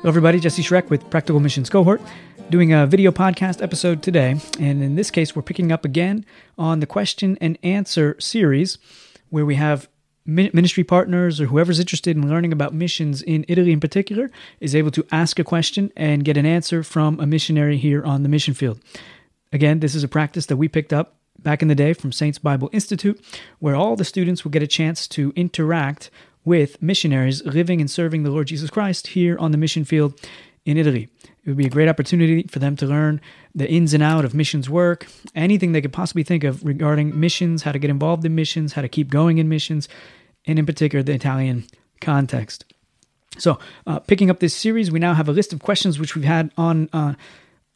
Hello, everybody. Jesse Schreck with Practical Missions Cohort, doing a video podcast episode today. And in this case, we're picking up again on the question and answer series where we have ministry partners or whoever's interested in learning about missions in Italy in particular is able to ask a question and get an answer from a missionary here on the mission field. Again, this is a practice that we picked up back in the day from Saints Bible Institute, where all the students will get a chance to interact with missionaries living and serving the Lord Jesus Christ here on the mission field in Italy. It would be a great opportunity for them to learn the ins and out of missions work, anything they could possibly think of regarding missions, how to get involved in missions, how to keep going in missions, and in particular the Italian context. So, uh, picking up this series, we now have a list of questions which we've had on uh,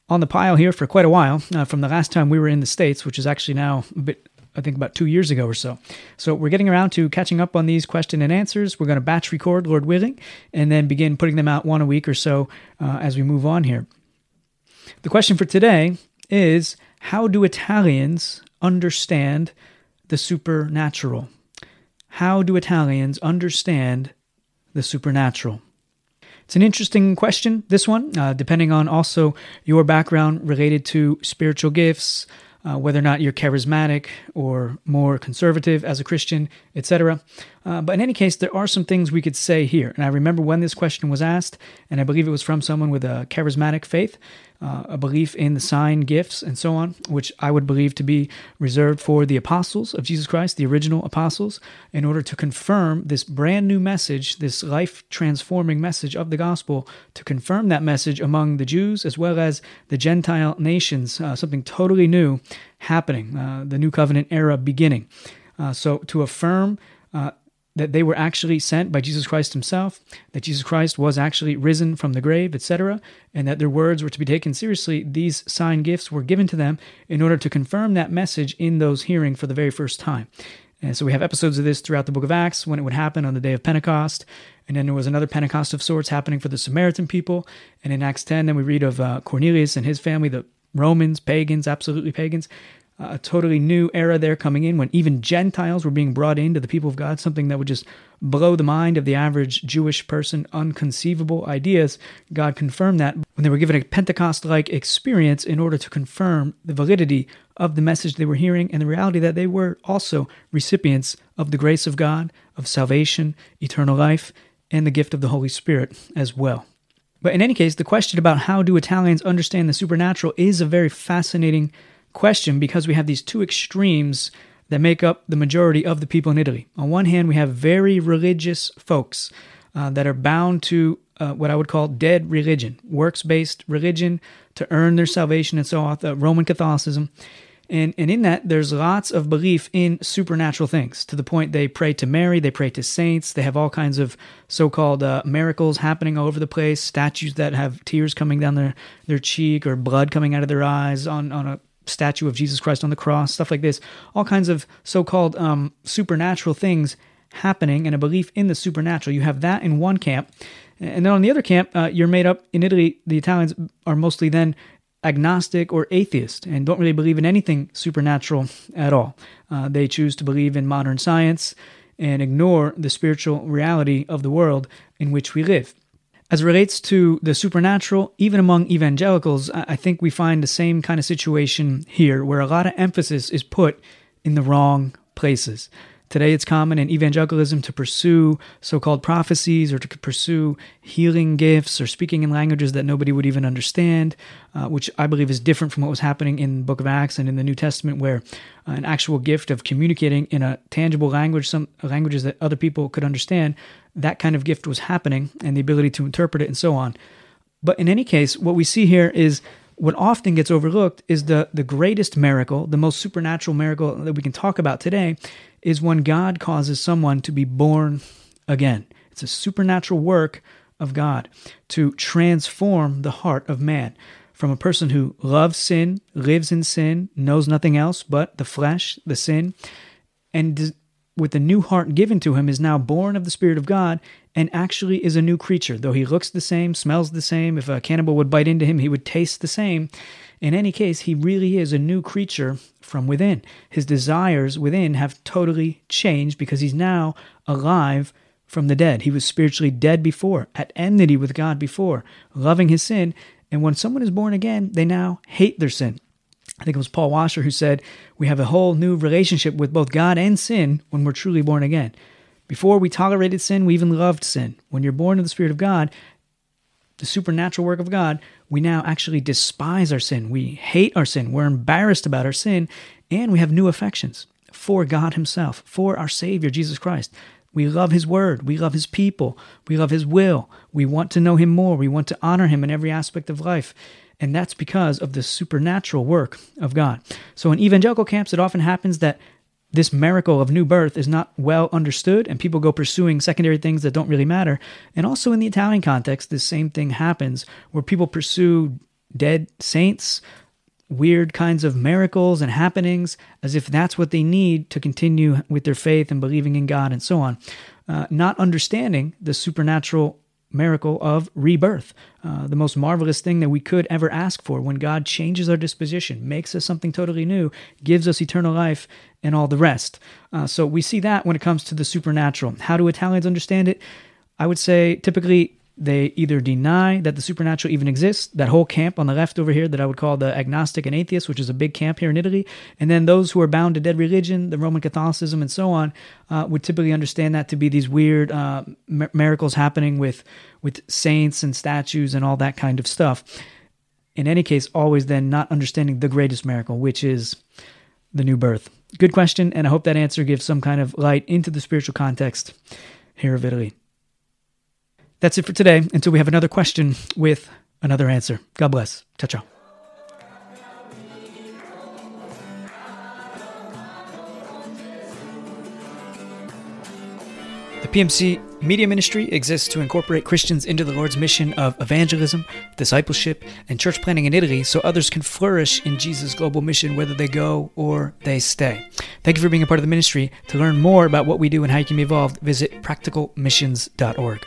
on the pile here for quite a while uh, from the last time we were in the states, which is actually now a bit I think about two years ago or so. So we're getting around to catching up on these question and answers. We're going to batch record, Lord willing, and then begin putting them out one a week or so uh, as we move on here. The question for today is How do Italians understand the supernatural? How do Italians understand the supernatural? It's an interesting question, this one, uh, depending on also your background related to spiritual gifts, uh, whether or not you're charismatic or more conservative as a Christian, etc. Uh, but in any case, there are some things we could say here. And I remember when this question was asked, and I believe it was from someone with a charismatic faith, uh, a belief in the sign gifts and so on, which I would believe to be reserved for the apostles of Jesus Christ, the original apostles, in order to confirm this brand new message, this life transforming message of the gospel, to confirm that message among the Jews as well as the Gentile nations, uh, something totally new happening, uh, the new covenant era beginning. Uh, so to affirm uh, that they were actually sent by Jesus Christ himself, that Jesus Christ was actually risen from the grave, etc., and that their words were to be taken seriously, these sign gifts were given to them in order to confirm that message in those hearing for the very first time. And so we have episodes of this throughout the book of Acts when it would happen on the day of Pentecost. And then there was another Pentecost of sorts happening for the Samaritan people. And in Acts 10, then we read of uh, Cornelius and his family, the Romans, pagans, absolutely pagans, a totally new era there coming in when even Gentiles were being brought into the people of God, something that would just blow the mind of the average Jewish person, unconceivable ideas. God confirmed that when they were given a Pentecost like experience in order to confirm the validity of the message they were hearing and the reality that they were also recipients of the grace of God, of salvation, eternal life, and the gift of the Holy Spirit as well. But in any case, the question about how do Italians understand the supernatural is a very fascinating question because we have these two extremes that make up the majority of the people in Italy. On one hand, we have very religious folks uh, that are bound to uh, what I would call dead religion, works based religion to earn their salvation and so on, uh, Roman Catholicism. And, and in that, there's lots of belief in supernatural things to the point they pray to Mary, they pray to saints, they have all kinds of so called uh, miracles happening all over the place, statues that have tears coming down their, their cheek or blood coming out of their eyes on, on a statue of Jesus Christ on the cross, stuff like this, all kinds of so called um, supernatural things happening and a belief in the supernatural. You have that in one camp. And then on the other camp, uh, you're made up in Italy, the Italians are mostly then agnostic or atheist and don't really believe in anything supernatural at all. Uh, they choose to believe in modern science and ignore the spiritual reality of the world in which we live. As relates to the supernatural, even among evangelicals, I think we find the same kind of situation here where a lot of emphasis is put in the wrong places. Today, it's common in evangelicalism to pursue so called prophecies or to pursue healing gifts or speaking in languages that nobody would even understand, uh, which I believe is different from what was happening in the book of Acts and in the New Testament, where uh, an actual gift of communicating in a tangible language, some languages that other people could understand, that kind of gift was happening and the ability to interpret it and so on. But in any case, what we see here is what often gets overlooked is the, the greatest miracle, the most supernatural miracle that we can talk about today, is when God causes someone to be born again. It's a supernatural work of God to transform the heart of man from a person who loves sin, lives in sin, knows nothing else but the flesh, the sin, and with the new heart given to him is now born of the Spirit of God and actually is a new creature. Though he looks the same, smells the same, if a cannibal would bite into him, he would taste the same. In any case, he really is a new creature from within. His desires within have totally changed because he's now alive from the dead. He was spiritually dead before, at enmity with God before, loving his sin. And when someone is born again, they now hate their sin. I think it was Paul Washer who said, We have a whole new relationship with both God and sin when we're truly born again. Before we tolerated sin, we even loved sin. When you're born of the Spirit of God, the supernatural work of God, we now actually despise our sin. We hate our sin. We're embarrassed about our sin, and we have new affections for God Himself, for our Savior, Jesus Christ. We love His Word. We love His people. We love His will. We want to know Him more. We want to honor Him in every aspect of life. And that's because of the supernatural work of God. So in evangelical camps, it often happens that this miracle of new birth is not well understood and people go pursuing secondary things that don't really matter. And also in the Italian context, the same thing happens where people pursue dead saints, weird kinds of miracles and happenings as if that's what they need to continue with their faith and believing in God and so on. Uh, not understanding the supernatural miracle of rebirth, uh, the most marvelous thing that we could ever ask for when God changes our disposition, makes us something totally new, gives us eternal life, and all the rest. Uh, so we see that when it comes to the supernatural. How do Italians understand it? I would say typically they either deny that the supernatural even exists, that whole camp on the left over here that I would call the agnostic and atheist, which is a big camp here in Italy, and then those who are bound to dead religion, the Roman Catholicism, and so on, uh, would typically understand that to be these weird uh, miracles happening with with saints and statues and all that kind of stuff. In any case, always then not understanding the greatest miracle, which is the new birth. Good question, and I hope that answer gives some kind of light into the spiritual context here of Italy. That's it for today until we have another question with another answer. God bless. Ciao, ciao. The PMC Media Ministry exists to incorporate Christians into the Lord's mission of evangelism, discipleship, and church planting in Italy so others can flourish in Jesus' global mission whether they go or they stay. Thank you for being a part of the ministry. To learn more about what we do and how you can be involved, visit practicalmissions.org.